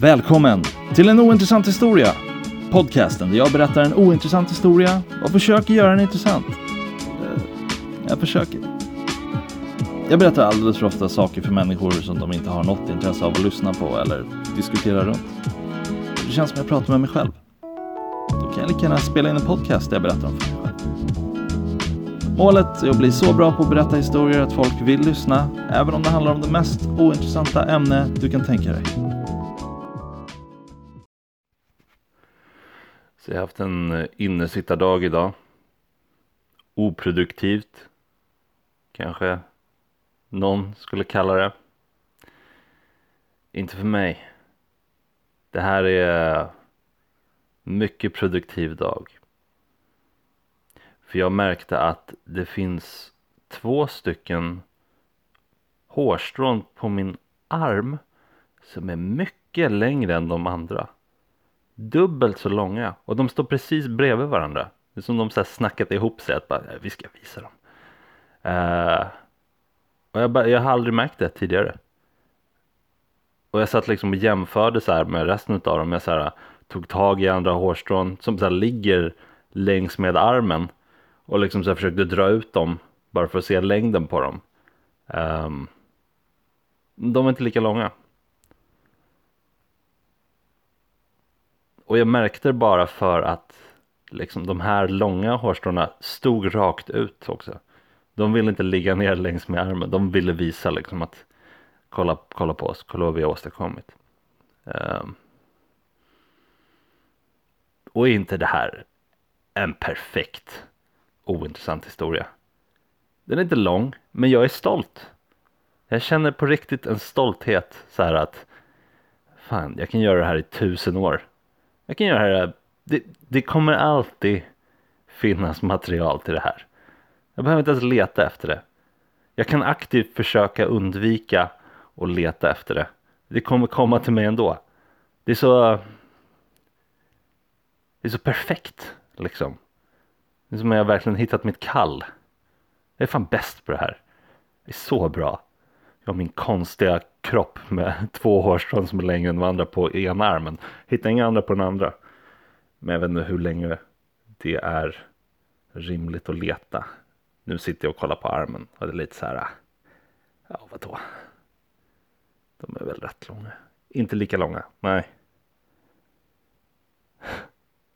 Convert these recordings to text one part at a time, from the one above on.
Välkommen till en ointressant historia. Podcasten där jag berättar en ointressant historia och försöker göra den intressant. Jag försöker. Jag berättar alldeles för ofta saker för människor som de inte har något intresse av att lyssna på eller diskutera runt. Det känns som jag pratar med mig själv. Då kan jag lika gärna spela in en podcast där jag berättar om för mig själv. Målet är att bli så bra på att berätta historier att folk vill lyssna, även om det handlar om det mest ointressanta ämne du kan tänka dig. Så jag har haft en eh, innesittardag idag. Oproduktivt. Kanske någon skulle kalla det. Inte för mig. Det här är mycket produktiv dag. För jag märkte att det finns två stycken hårstrån på min arm som är mycket längre än de andra dubbelt så långa och de står precis bredvid varandra. Det är som de så här snackat ihop sig att bara, vi ska visa dem. Uh, och jag, bara, jag har aldrig märkt det tidigare. Och jag satt liksom och jämförde så här med resten av dem. Jag så här, tog tag i andra hårstrån som så här ligger längs med armen och liksom så här försökte dra ut dem bara för att se längden på dem. Um, de är inte lika långa. Och jag märkte det bara för att liksom de här långa hårstråna stod rakt ut också. De ville inte ligga ner längs med armen. De ville visa liksom att kolla, kolla på oss, kolla vad vi har åstadkommit. Um, och är inte det här en perfekt ointressant historia? Den är inte lång, men jag är stolt. Jag känner på riktigt en stolthet så här att fan, jag kan göra det här i tusen år. Jag kan göra det här. Det, det kommer alltid finnas material till det här. Jag behöver inte ens leta efter det. Jag kan aktivt försöka undvika och leta efter det. Det kommer komma till mig ändå. Det är så Det är så perfekt liksom. Det är som att jag verkligen hittat mitt kall. Jag är fan bäst på det här. Det är så bra. Jag har min konstiga kropp med två hårstrån som är längre än de andra på ena armen. Hittar inga andra på den andra. Men jag vet inte hur länge det är rimligt att leta. Nu sitter jag och kollar på armen och det är lite så här. Ja, vadå? De är väl rätt långa. Inte lika långa, nej.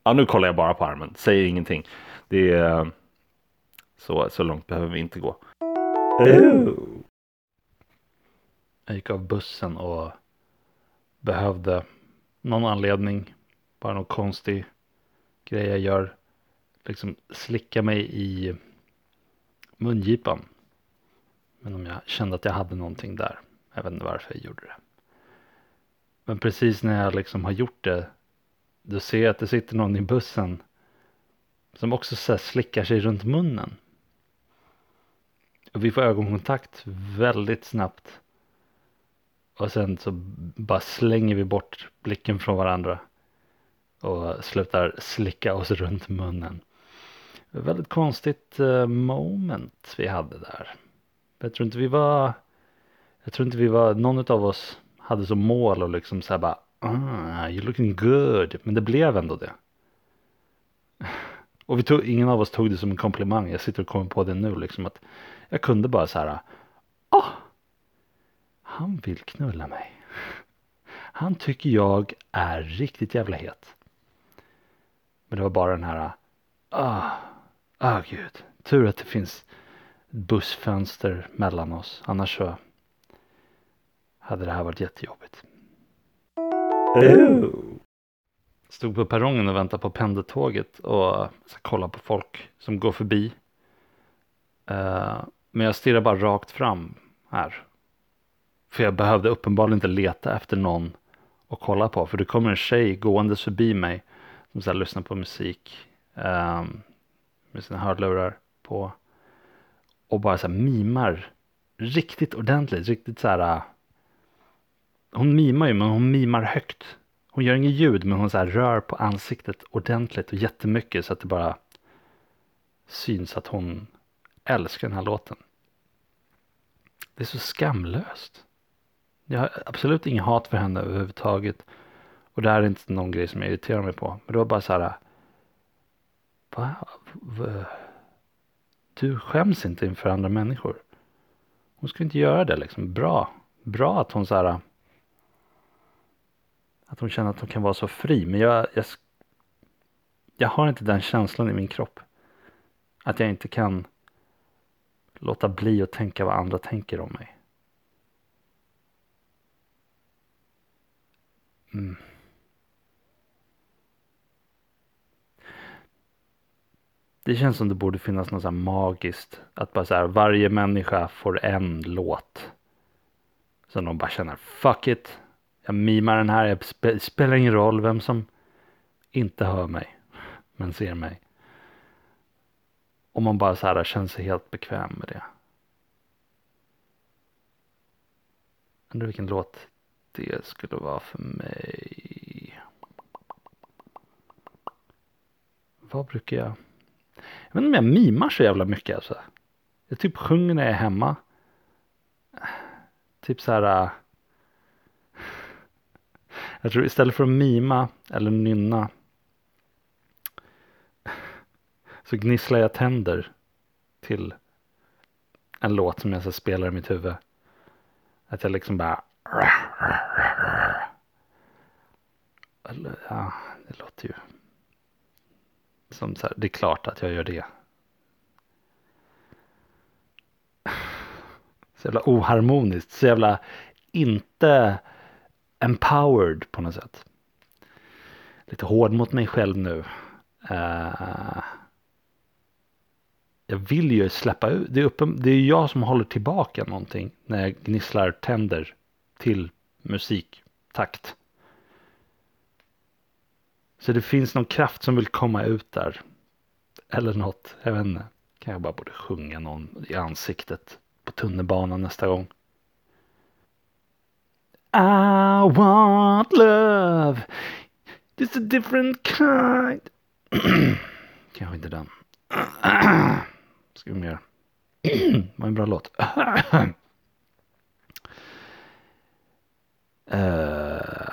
Ja, nu kollar jag bara på armen, säger ingenting. Det är så, så långt behöver vi inte gå. Jag gick av bussen och behövde någon anledning, bara någon konstig grej jag gör, liksom slicka mig i mungipan. Men om jag kände att jag hade någonting där. Jag vet inte varför jag gjorde det. Men precis när jag liksom har gjort det, då ser jag att det sitter någon i bussen som också så slickar sig runt munnen. Och vi får ögonkontakt väldigt snabbt. Och sen så bara slänger vi bort blicken från varandra. Och slutar slicka oss runt munnen. Väldigt konstigt eh, moment vi hade där. Jag tror inte vi var, jag tror inte vi var, någon av oss hade som mål och liksom så här bara, ah, you're looking good. Men det blev ändå det. Och vi tog, ingen av oss tog det som en komplimang. Jag sitter och kommer på det nu liksom att jag kunde bara så här, ah, han vill knulla mig. Han tycker jag är riktigt jävla het. Men det var bara den här, ah, ah gud, tur att det finns bussfönster mellan oss. Annars så hade det här varit jättejobbigt. Stod på perrongen och väntade på pendeltåget och kollade på folk som går förbi. Eh, men jag stirrar bara rakt fram här. För jag behövde uppenbarligen inte leta efter någon att kolla på. För det kommer en tjej gåendes förbi mig som så här lyssnar på musik um, med sina hörlurar på. Och bara så här mimar riktigt ordentligt. Riktigt så här. Äh, hon mimar ju men hon mimar högt. Hon gör inget ljud men hon så här rör på ansiktet ordentligt och jättemycket så att det bara syns att hon älskar den här låten. Det är så skamlöst. Jag har absolut inget hat för henne överhuvudtaget. Och det här är inte någon grej som jag irriterar mig på. Men det var bara så här. Va? Va? Du skäms inte inför andra människor. Hon ska inte göra det liksom. Bra. Bra att hon så här. Att hon känner att hon kan vara så fri. Men jag, jag, jag har inte den känslan i min kropp. Att jag inte kan låta bli att tänka vad andra tänker om mig. Mm. Det känns som det borde finnas något så magiskt. Att bara så här, varje människa får en låt. Som de bara känner, fuck it. Jag mimar den här, det spelar ingen roll vem som inte hör mig. Men ser mig. Och man bara så här känner sig helt bekväm med det. Undrar vilken låt det skulle vara för mig. Vad brukar jag? Jag vet inte om jag mimar så jävla mycket alltså. Jag typ sjunger när jag är hemma. Typ så här. Äh, jag tror istället för att mima eller nynna. Så gnisslar jag tänder till en låt som jag så spelar i mitt huvud. Att jag liksom bara. Eller, ja, det låter ju som så här, det är klart att jag gör det. Så jävla oharmoniskt, så jävla inte empowered på något sätt. Lite hård mot mig själv nu. Uh, jag vill ju släppa ut, det är, uppen, det är jag som håller tillbaka någonting när jag gnisslar tänder till musiktakt. Så det finns någon kraft som vill komma ut där. Eller något, jag vet inte. Kan jag bara borde sjunga någon i ansiktet på tunnelbanan nästa gång. I want love. It's a different kind. Kanske inte den. Ska vi mer. var en bra låt. Eh,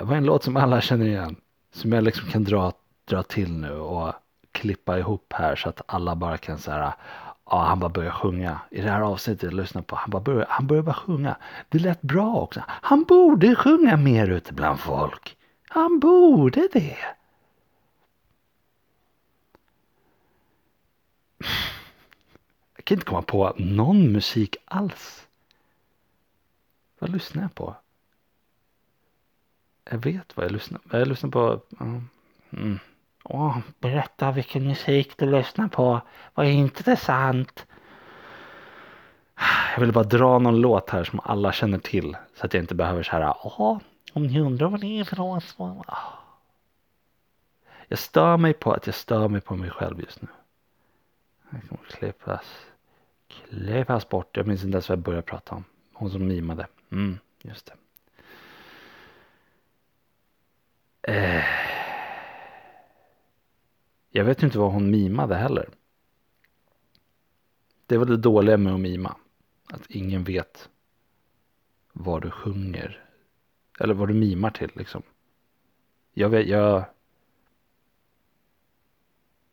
uh, är en låt som alla känner igen. Som jag liksom kan dra, dra till nu och klippa ihop här så att alla bara kan säga ja, han bara börjar sjunga. I det här avsnittet jag lyssnar på, han bara börjar, han börjar bara sjunga. Det lät bra också. Han borde sjunga mer ute bland folk. Han borde det. Jag kan inte komma på någon musik alls. Vad lyssnar jag på? Jag vet vad jag lyssnar på. Jag lyssnar på... Mm. Åh, berätta vilken musik du lyssnar på. Vad intressant. Jag vill bara dra någon låt här som alla känner till. Så att jag inte behöver så här. Ja, om ni undrar vad det är för låt. Ah. Jag stör mig på att jag stör mig på mig själv just nu. Jag kommer klippas. Klippas bort. Jag minns inte ens vad jag började prata om. Hon som mimade. Mm, just det. Eh. Jag vet ju inte vad hon mimade heller. Det var det dåliga med att mima. Att ingen vet vad du sjunger. Eller vad du mimar till liksom. Jag vet, jag.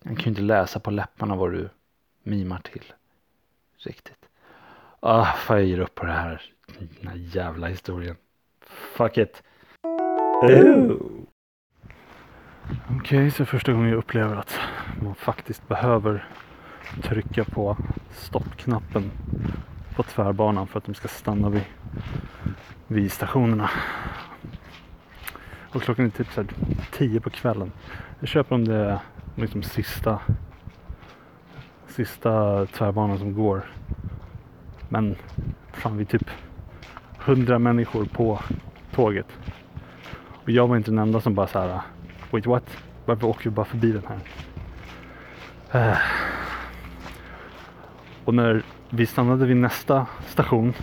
Jag kan ju inte läsa på läpparna vad du mimar till. Riktigt. Ah, fan jag ger upp på det här. Den här jävla historien. Fuck it. Ooh. Okej, okay, så första gången jag upplever att man faktiskt behöver trycka på stoppknappen på tvärbanan för att de ska stanna vid, vid stationerna. Och klockan är typ så här tio på kvällen. Jag köper om det är liksom sista sista tvärbanan som går. Men fan vi är typ hundra människor på tåget. Och jag var inte den enda som bara så här Wait what? Varför åker vi bara förbi den här? Uh. Och när vi stannade vid nästa station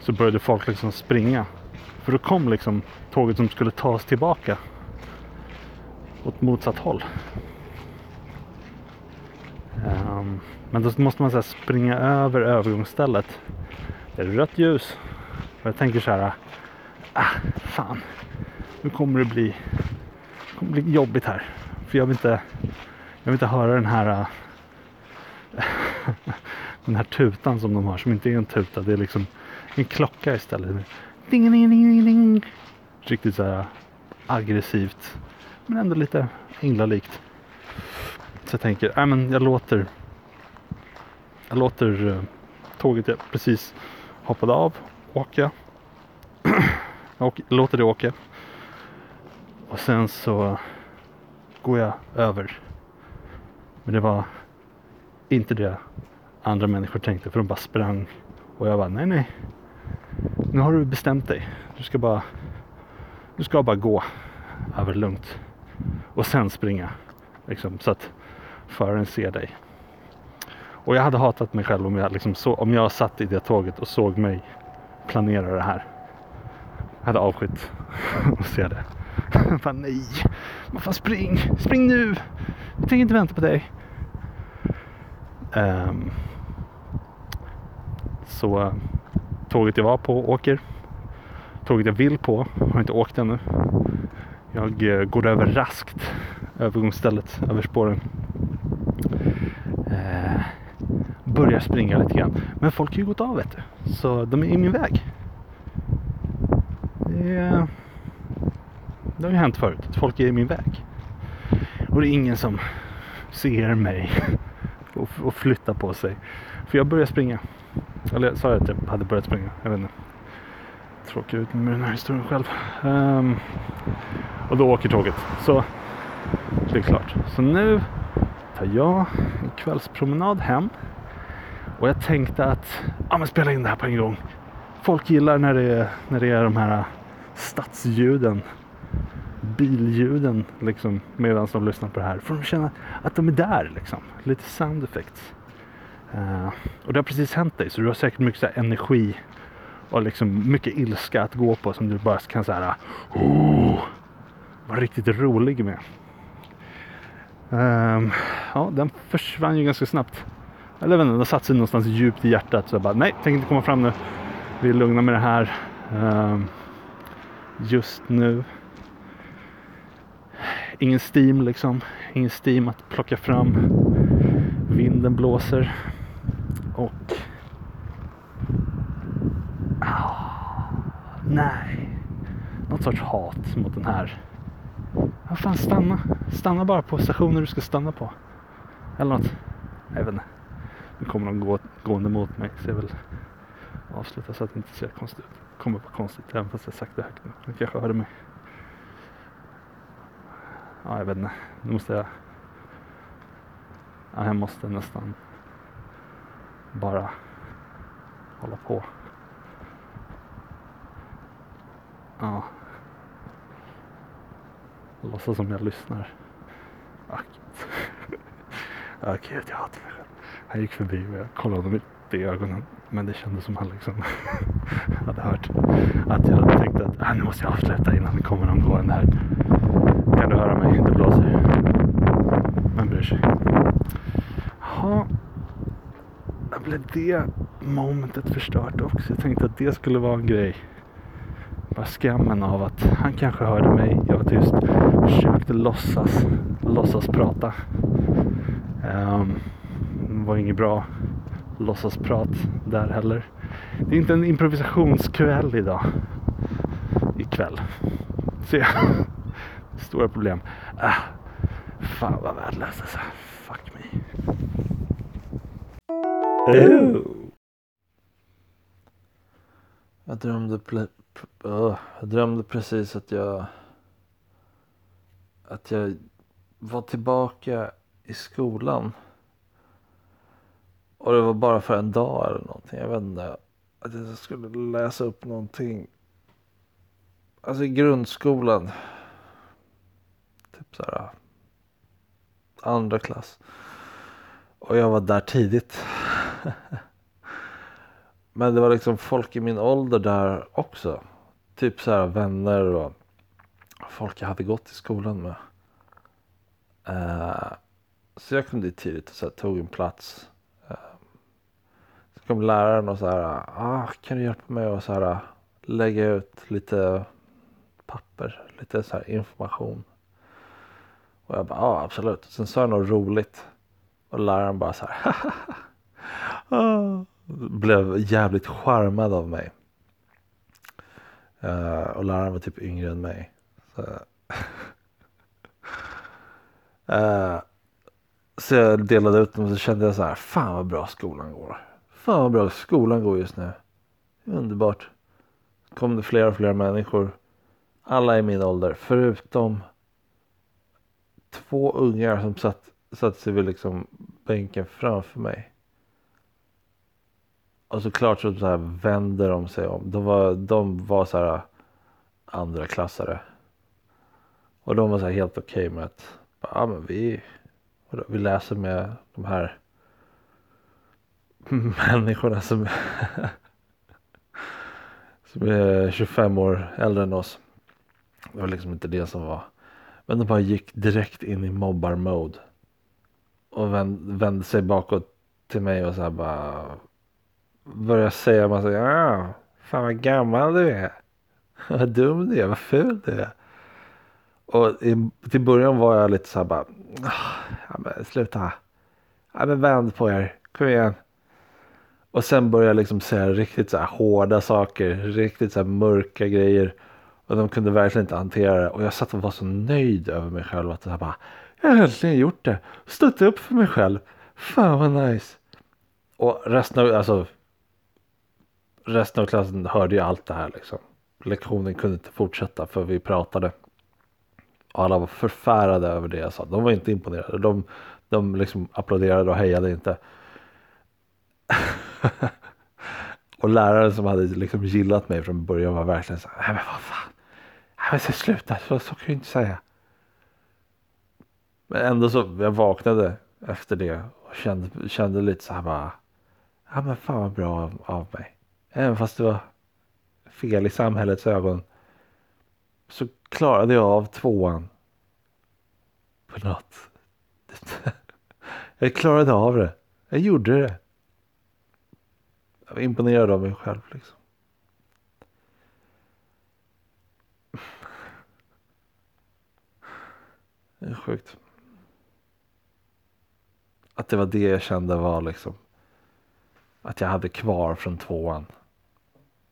så började folk liksom springa. För då kom liksom tåget som skulle ta oss tillbaka åt motsatt håll. Um, men då måste man så springa över övergångsstället. Det är rött ljus. Och jag tänker så här. Ah, fan. nu kommer det bli, det kommer bli jobbigt här. För jag vill inte, jag vill inte höra den här äh, den här tutan som de har som inte är en tuta. Det är liksom en klocka istället. Ding, ding, ding, ding. Riktigt så här äh, aggressivt. Men ändå lite änglalikt. Så jag tänker, äh, men jag låter jag låter uh, tåget jag precis hoppade av åka. och låter det åka. Och sen så går jag över. Men det var inte det andra människor tänkte för de bara sprang. Och jag bara nej nej. Nu har du bestämt dig. Du ska bara du ska bara gå över lugnt. Och sen springa. Liksom, så att föraren ser dig. Och jag hade hatat mig själv om jag, liksom så, om jag satt i det tåget och såg mig planera det här. Jag hade avskytt att se det. Fan nej, vad fan spring, spring nu. Jag tänker inte vänta på dig. Um, så tåget jag var på åker. Tåget jag vill på har inte åkt ännu. Jag uh, går över raskt övergångsstället över spåren. Uh, eh, börjar springa lite grann. Men folk har ju gått av vet du. Så de är i min väg. Det, det har ju hänt förut att folk är i min väg. Och det är ingen som ser mig och, och flyttar på sig. För jag börjar springa. Eller sa jag att jag hade börjat springa? Jag vet inte. Tråkig ut med den här historien själv. Um, och då åker tåget. Så det är klart. Så nu tar jag en kvällspromenad hem. Och jag tänkte att ja, men spela in det här på en gång. Folk gillar när det när det är de här äh, stadsljuden. Billjuden liksom medan de lyssnar på det här. Får de känna att de är där liksom. Lite sound effects. Uh, och det har precis hänt dig så du har säkert mycket så energi och liksom mycket ilska att gå på som du bara kan så oh, vara riktigt rolig med. Um, ja, den försvann ju ganska snabbt. Eller vänta, den satt sig någonstans djupt i hjärtat så jag bara nej, tänker inte komma fram nu. Vi är lugna med det här. Um, just nu. Ingen steam liksom. Ingen steam att plocka fram. Vinden blåser. Och... Oh, nej. Något sorts hat mot den här. Vad fan stanna. Stanna bara på stationer du ska stanna på. Eller något. Jag vet inte. Nu kommer de gå, gående mot mig så jag vill avsluta så att det inte ser konstigt ut. Kommer vara konstigt även fast jag sagt det högt nu. De kanske hörde mig. Ja, jag vet inte. Nu måste jag. Ja, jag måste nästan bara hålla på. Ja. Låtsas som jag lyssnar. Ack. Okej, okay, jag hatar mig själv. Han gick förbi och jag kollade honom i ögonen. Men det kändes som han liksom hade hört att jag tänkte att ah, nu måste jag avsluta innan det kommer någon gående här. Kan du höra mig? Det blåser. Vem bryr sig? Ja, då blev det momentet förstört också. Jag tänkte att det skulle vara en grej. Bara skammen av att han kanske hörde mig. Jag var tyst. Försökte låtsas, låtsas prata. Um, det var inget bra låtsasprat där heller. Det är inte en improvisationskväll idag. Ikväll. Se. Stora problem. Ah, fan vad värdelöst alltså. Fuck me. Jag drömde, jag drömde precis att jag att jag var tillbaka i skolan. Och det var bara för en dag eller någonting. Jag vet inte. Att jag skulle läsa upp någonting. Alltså i grundskolan. Typ så här. Äh, andra klass. Och jag var där tidigt. Men det var liksom folk i min ålder där också. Typ så här vänner och folk jag hade gått i skolan med. Uh, så jag kom dit tidigt och så här, tog en plats eh, Så kom läraren och så här, ah, kan du hjälpa mig att så här, lägga ut lite papper, lite så här information. Och jag bara, ja absolut. Sen sa jag något roligt. Och läraren bara så här, ah. Blev jävligt charmad av mig. Uh, och läraren var typ yngre än mig. Så, uh, så jag delade ut dem och så kände jag så här, fan vad bra skolan går. Fan vad bra skolan går just nu. Underbart. Kom det fler och fler människor. Alla i min ålder, förutom två ungar som satt, satt sig vid liksom bänken framför mig. Och såklart så, så här vände de sig om. De var, de var så här äh, andra klassare. Och de var så här helt okej okay med att ja, men vi, vi läser med de här människorna som, som är 25 år äldre än oss. Det var liksom inte det som var. Men de bara gick direkt in i mobbar-mode. Och vände sig bakåt till mig och så här bara började säga massa, ja, fan vad gammal du är. Vad dum du är, vad ful du är. Och i, till början var jag lite så här bara, ah, ja men sluta. Ja men vänd på er, kom igen. Och sen började jag liksom säga riktigt så här hårda saker, riktigt så här mörka grejer. Och de kunde verkligen inte hantera det. Och jag satt och var så nöjd över mig själv att jag bara, jag har äntligen gjort det. Stått upp för mig själv. Fan vad nice. Och resten av, alltså resten av klassen hörde ju allt det här liksom. Lektionen kunde inte fortsätta för vi pratade. Och alla var förfärade över det jag sa. De var inte imponerade. De, de liksom applåderade och hejade inte. och läraren som hade liksom gillat mig från början var verkligen så här. Nej men vad fan. Men så sluta. Så, så kan du inte säga. Men ändå så. Jag vaknade efter det. Och kände, kände lite så här bara. Ja men fan vad bra av, av mig. Även fast det var fel i samhällets ögon. Så klarade jag av tvåan. På något. Jag klarade av det. Jag gjorde det. Jag var imponerad av mig själv liksom. Det är sjukt. Att det var det jag kände var liksom. Att jag hade kvar från tvåan.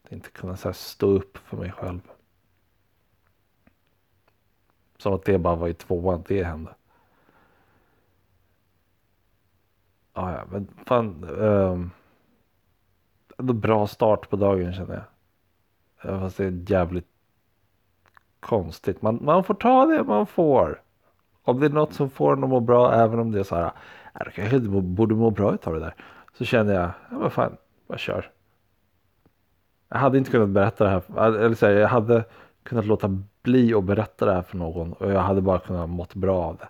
Att Inte kunna så stå upp för mig själv. Som att det bara var i tvåan det hände. Ah, ja, men fan. Um, ändå bra start på dagen känner jag. Fast det är jävligt konstigt. Man, man får ta det man får. Om det är något som får en att må bra, även om det är så här. Äh, du kanske borde må bra utav det där. Så känner jag, ja men fan, bara kör. Jag hade inte kunnat berätta det här. Eller så här, jag hade kunnat låta bli att berätta det här för någon. Och jag hade bara kunnat mått bra av det.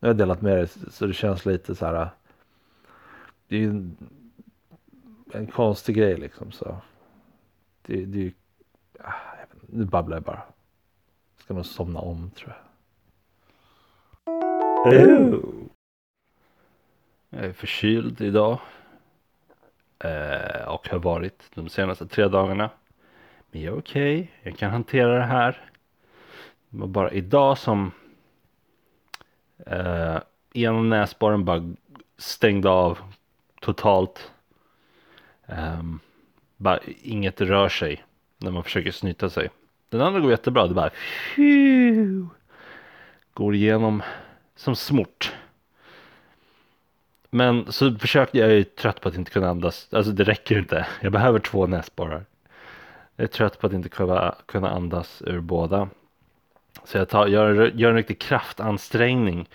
Nu har jag delat med det så det känns lite så här. Det är ju en, en konstig grej liksom. Så det, det är ju. Ah, nu babblar jag bara. Ska nog somna om tror jag. Jag är förkyld idag. Eh, och har varit de senaste tre dagarna. Men jag är okej, okay. jag kan hantera det här. Det var bara idag som eh, ena näsborren bara stängde av totalt. Eh, bara inget rör sig när man försöker snyta sig. Den andra går jättebra, det bara går igenom som smort. Men så försökte jag, jag är trött på att inte kunna andas. Alltså det räcker inte. Jag behöver två näsborrar. Jag är trött på att inte kunna, kunna andas ur båda. Så jag tar, gör, gör en riktig kraftansträngning.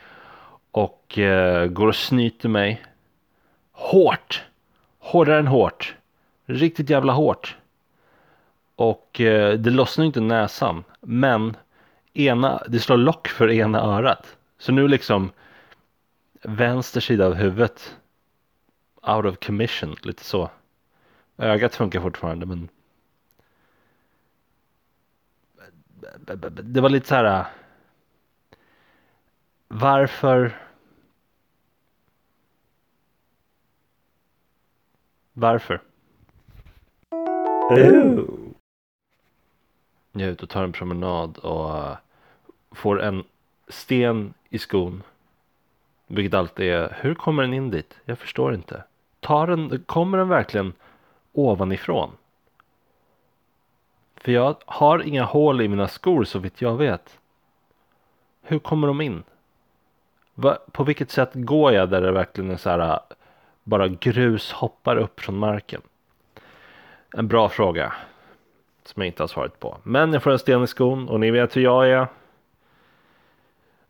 Och eh, går och snyter mig. Hårt! Hårdare än hårt. Riktigt jävla hårt. Och eh, det lossnar inte näsan. Men ena, det slår lock för ena örat. Så nu liksom vänster sida av huvudet out of commission, lite så. Ögat funkar fortfarande men det var lite så här äh, varför varför? Jag är ute och tar en promenad och äh, får en sten i skon. Vilket alltid är, hur kommer den in dit? Jag förstår inte. Tar den, kommer den verkligen ovanifrån? För jag har inga hål i mina skor så vitt jag vet. Hur kommer de in? Va, på vilket sätt går jag där det verkligen är så här bara grus hoppar upp från marken? En bra fråga. Som jag inte har svarat på. Men jag får en sten i skon och ni vet hur jag är.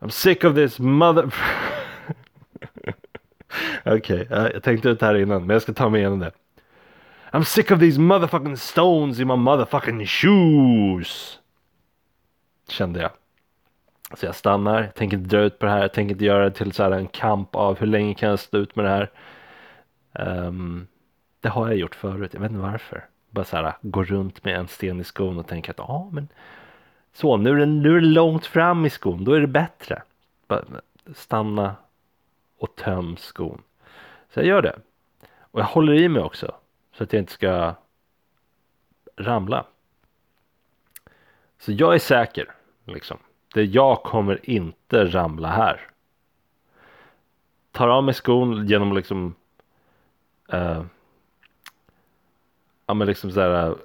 I'm sick of this mother... Okej, okay, jag tänkte ut det här innan men jag ska ta mig igenom det. I'm sick of these motherfucking stones in my motherfucking shoes. Kände jag. Så jag stannar, tänker inte dra ut på det här, jag tänker inte göra det till så här en kamp av hur länge kan jag stå ut med det här. Um, det har jag gjort förut, jag vet inte varför. Bara så här gå runt med en sten i skon och tänka att ja ah, men så nu är, det, nu är det långt fram i skon, då är det bättre. Stanna och töm skon. Så jag gör det. Och jag håller i mig också. Så att jag inte ska ramla. Så jag är säker. Liksom. Det jag kommer inte ramla här. Tar av mig skon genom liksom uh, ja men liksom såhär uh,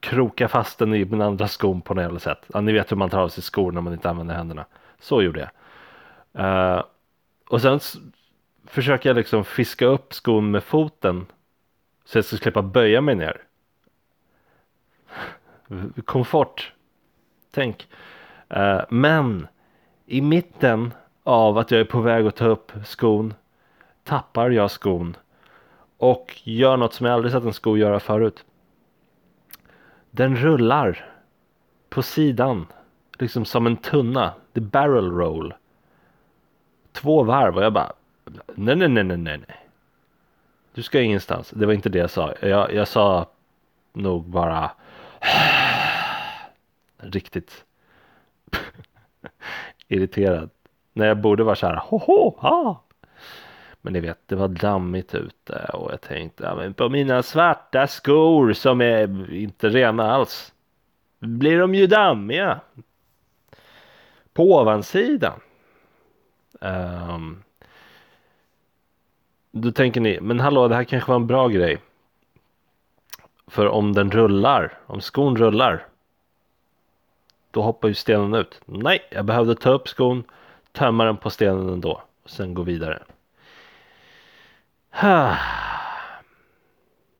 kroka fast den i min andra skon på något jävla sätt. Ja, ni vet hur man tar av sig skor när man inte använder händerna. Så gjorde jag. Uh, och sen försöker jag liksom fiska upp skon med foten så jag ska slippa böja mig ner. Komfort. Tänk. Uh, men i mitten av att jag är på väg att ta upp skon tappar jag skon och gör något som jag aldrig sett en sko göra förut. Den rullar på sidan liksom som en tunna. The barrel roll. Två varv och jag bara nej nej nej nej nej. Du ska ingenstans. Det var inte det jag sa. Jag, jag sa nog bara riktigt irriterad. När jag borde vara så här hoho ha. Men ni vet, det var dammigt ute och jag tänkte, ja, men på mina svarta skor som är inte rena alls. Blir de ju dammiga. På ovansidan. Um, då tänker ni, men hallå det här kanske var en bra grej. För om den rullar, om skon rullar. Då hoppar ju stenen ut. Nej, jag behövde ta upp skon, tömma den på stenen ändå. Och sen gå vidare. Ha.